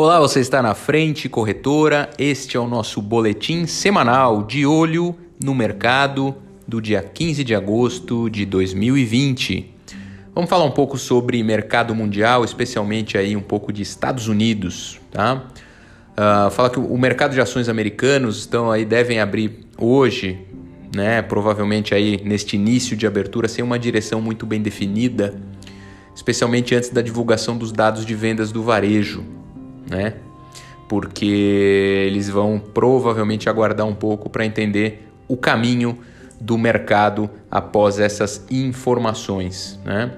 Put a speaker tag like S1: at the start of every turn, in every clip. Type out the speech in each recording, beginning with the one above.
S1: Olá, você está na frente, corretora. Este é o nosso boletim semanal de olho no mercado do dia 15 de agosto de 2020. Vamos falar um pouco sobre mercado mundial, especialmente aí um pouco de Estados Unidos, tá? Uh, fala que o mercado de ações americanos estão aí devem abrir hoje, né? Provavelmente aí neste início de abertura sem uma direção muito bem definida, especialmente antes da divulgação dos dados de vendas do varejo né? Porque eles vão provavelmente aguardar um pouco para entender o caminho do mercado após essas informações, né?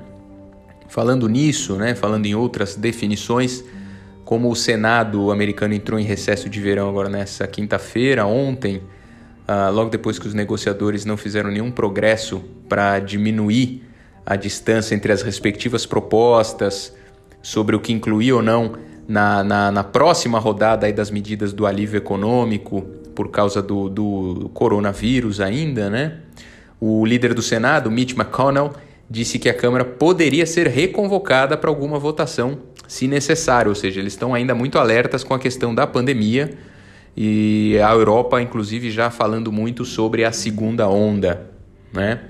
S1: Falando nisso, né, falando em outras definições, como o Senado americano entrou em recesso de verão agora nessa quinta-feira, ontem, uh, logo depois que os negociadores não fizeram nenhum progresso para diminuir a distância entre as respectivas propostas sobre o que incluir ou não na, na, na próxima rodada aí das medidas do alívio econômico por causa do, do coronavírus ainda, né? O líder do Senado, Mitch McConnell, disse que a Câmara poderia ser reconvocada para alguma votação, se necessário, ou seja, eles estão ainda muito alertas com a questão da pandemia e a Europa, inclusive, já falando muito sobre a segunda onda, né?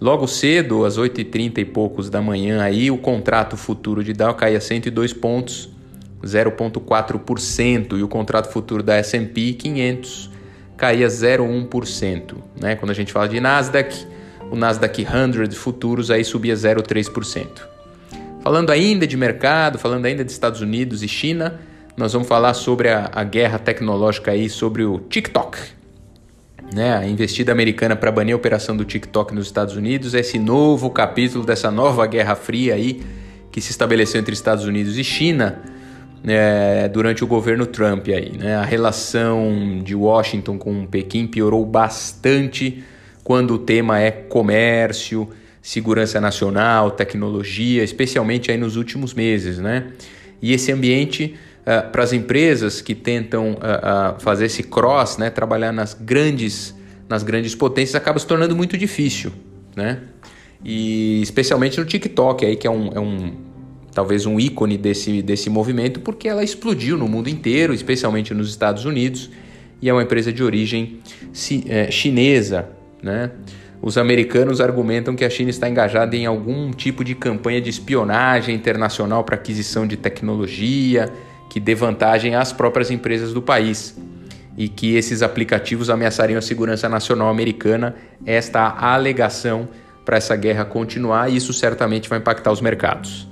S1: Logo cedo, às 8h30 e poucos da manhã, aí o contrato futuro de Dow cai a 102 pontos 0,4% e o contrato futuro da S&P 500 caía 0,1%. Né? Quando a gente fala de Nasdaq, o Nasdaq 100 futuros aí subia 0,3%. Falando ainda de mercado, falando ainda de Estados Unidos e China, nós vamos falar sobre a, a guerra tecnológica aí, sobre o TikTok. Né? A investida americana para banir a operação do TikTok nos Estados Unidos, esse novo capítulo dessa nova guerra fria aí que se estabeleceu entre Estados Unidos e China é, durante o governo Trump aí, né? A relação de Washington com Pequim piorou bastante quando o tema é comércio, segurança nacional, tecnologia, especialmente aí nos últimos meses, né? E esse ambiente uh, para as empresas que tentam uh, uh, fazer esse cross, né, trabalhar nas grandes, nas grandes potências, acaba se tornando muito difícil, né? E especialmente no TikTok aí que é um, é um talvez um ícone desse, desse movimento, porque ela explodiu no mundo inteiro, especialmente nos Estados Unidos, e é uma empresa de origem é, chinesa. Né? Os americanos argumentam que a China está engajada em algum tipo de campanha de espionagem internacional para aquisição de tecnologia que dê vantagem às próprias empresas do país e que esses aplicativos ameaçariam a segurança nacional americana. Esta a alegação para essa guerra continuar e isso certamente vai impactar os mercados.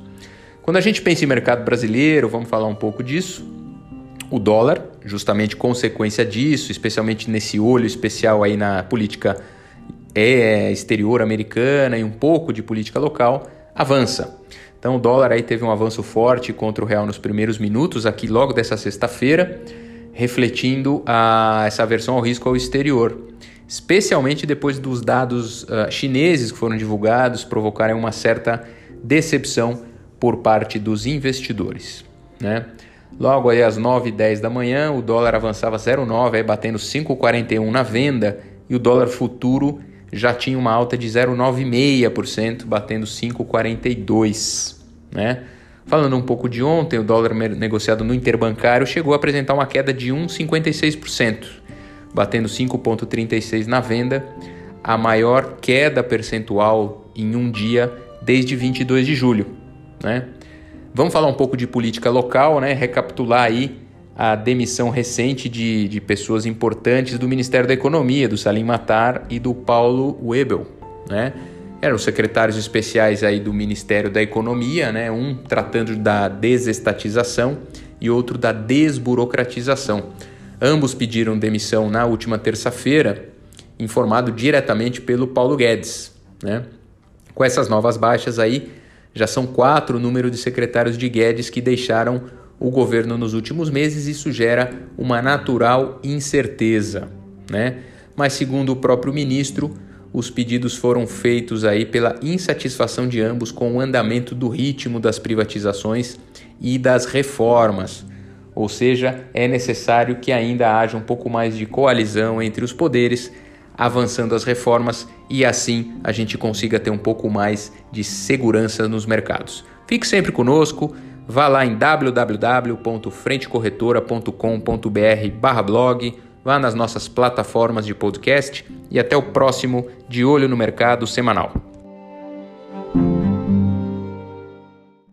S1: Quando a gente pensa em mercado brasileiro, vamos falar um pouco disso. O dólar, justamente consequência disso, especialmente nesse olho especial aí na política é, exterior americana e um pouco de política local, avança. Então o dólar aí teve um avanço forte contra o real nos primeiros minutos, aqui logo dessa sexta-feira, refletindo a, essa aversão ao risco ao exterior. Especialmente depois dos dados uh, chineses que foram divulgados provocarem uma certa decepção por parte dos investidores. Né? Logo aí às 9 e 10 da manhã, o dólar avançava 0,9, aí batendo 5,41 na venda, e o dólar futuro já tinha uma alta de 0,96%, batendo 5,42. Né? Falando um pouco de ontem, o dólar negociado no interbancário chegou a apresentar uma queda de 1,56%, batendo 5,36 na venda, a maior queda percentual em um dia desde 22 de julho. Né? Vamos falar um pouco de política local, né? recapitular aí a demissão recente de, de pessoas importantes do Ministério da Economia, do Salim Matar e do Paulo Webel. Né? Eram secretários especiais aí do Ministério da Economia, né? um tratando da desestatização e outro da desburocratização. Ambos pediram demissão na última terça-feira, informado diretamente pelo Paulo Guedes. Né? Com essas novas baixas aí, já são quatro o número de secretários de Guedes que deixaram o governo nos últimos meses, isso gera uma natural incerteza, né? Mas segundo o próprio ministro, os pedidos foram feitos aí pela insatisfação de ambos com o andamento do ritmo das privatizações e das reformas. Ou seja, é necessário que ainda haja um pouco mais de coalizão entre os poderes avançando as reformas e assim a gente consiga ter um pouco mais de segurança nos mercados. Fique sempre conosco, vá lá em www.frentecorretora.com.br/blog, vá nas nossas plataformas de podcast e até o próximo De Olho no Mercado semanal.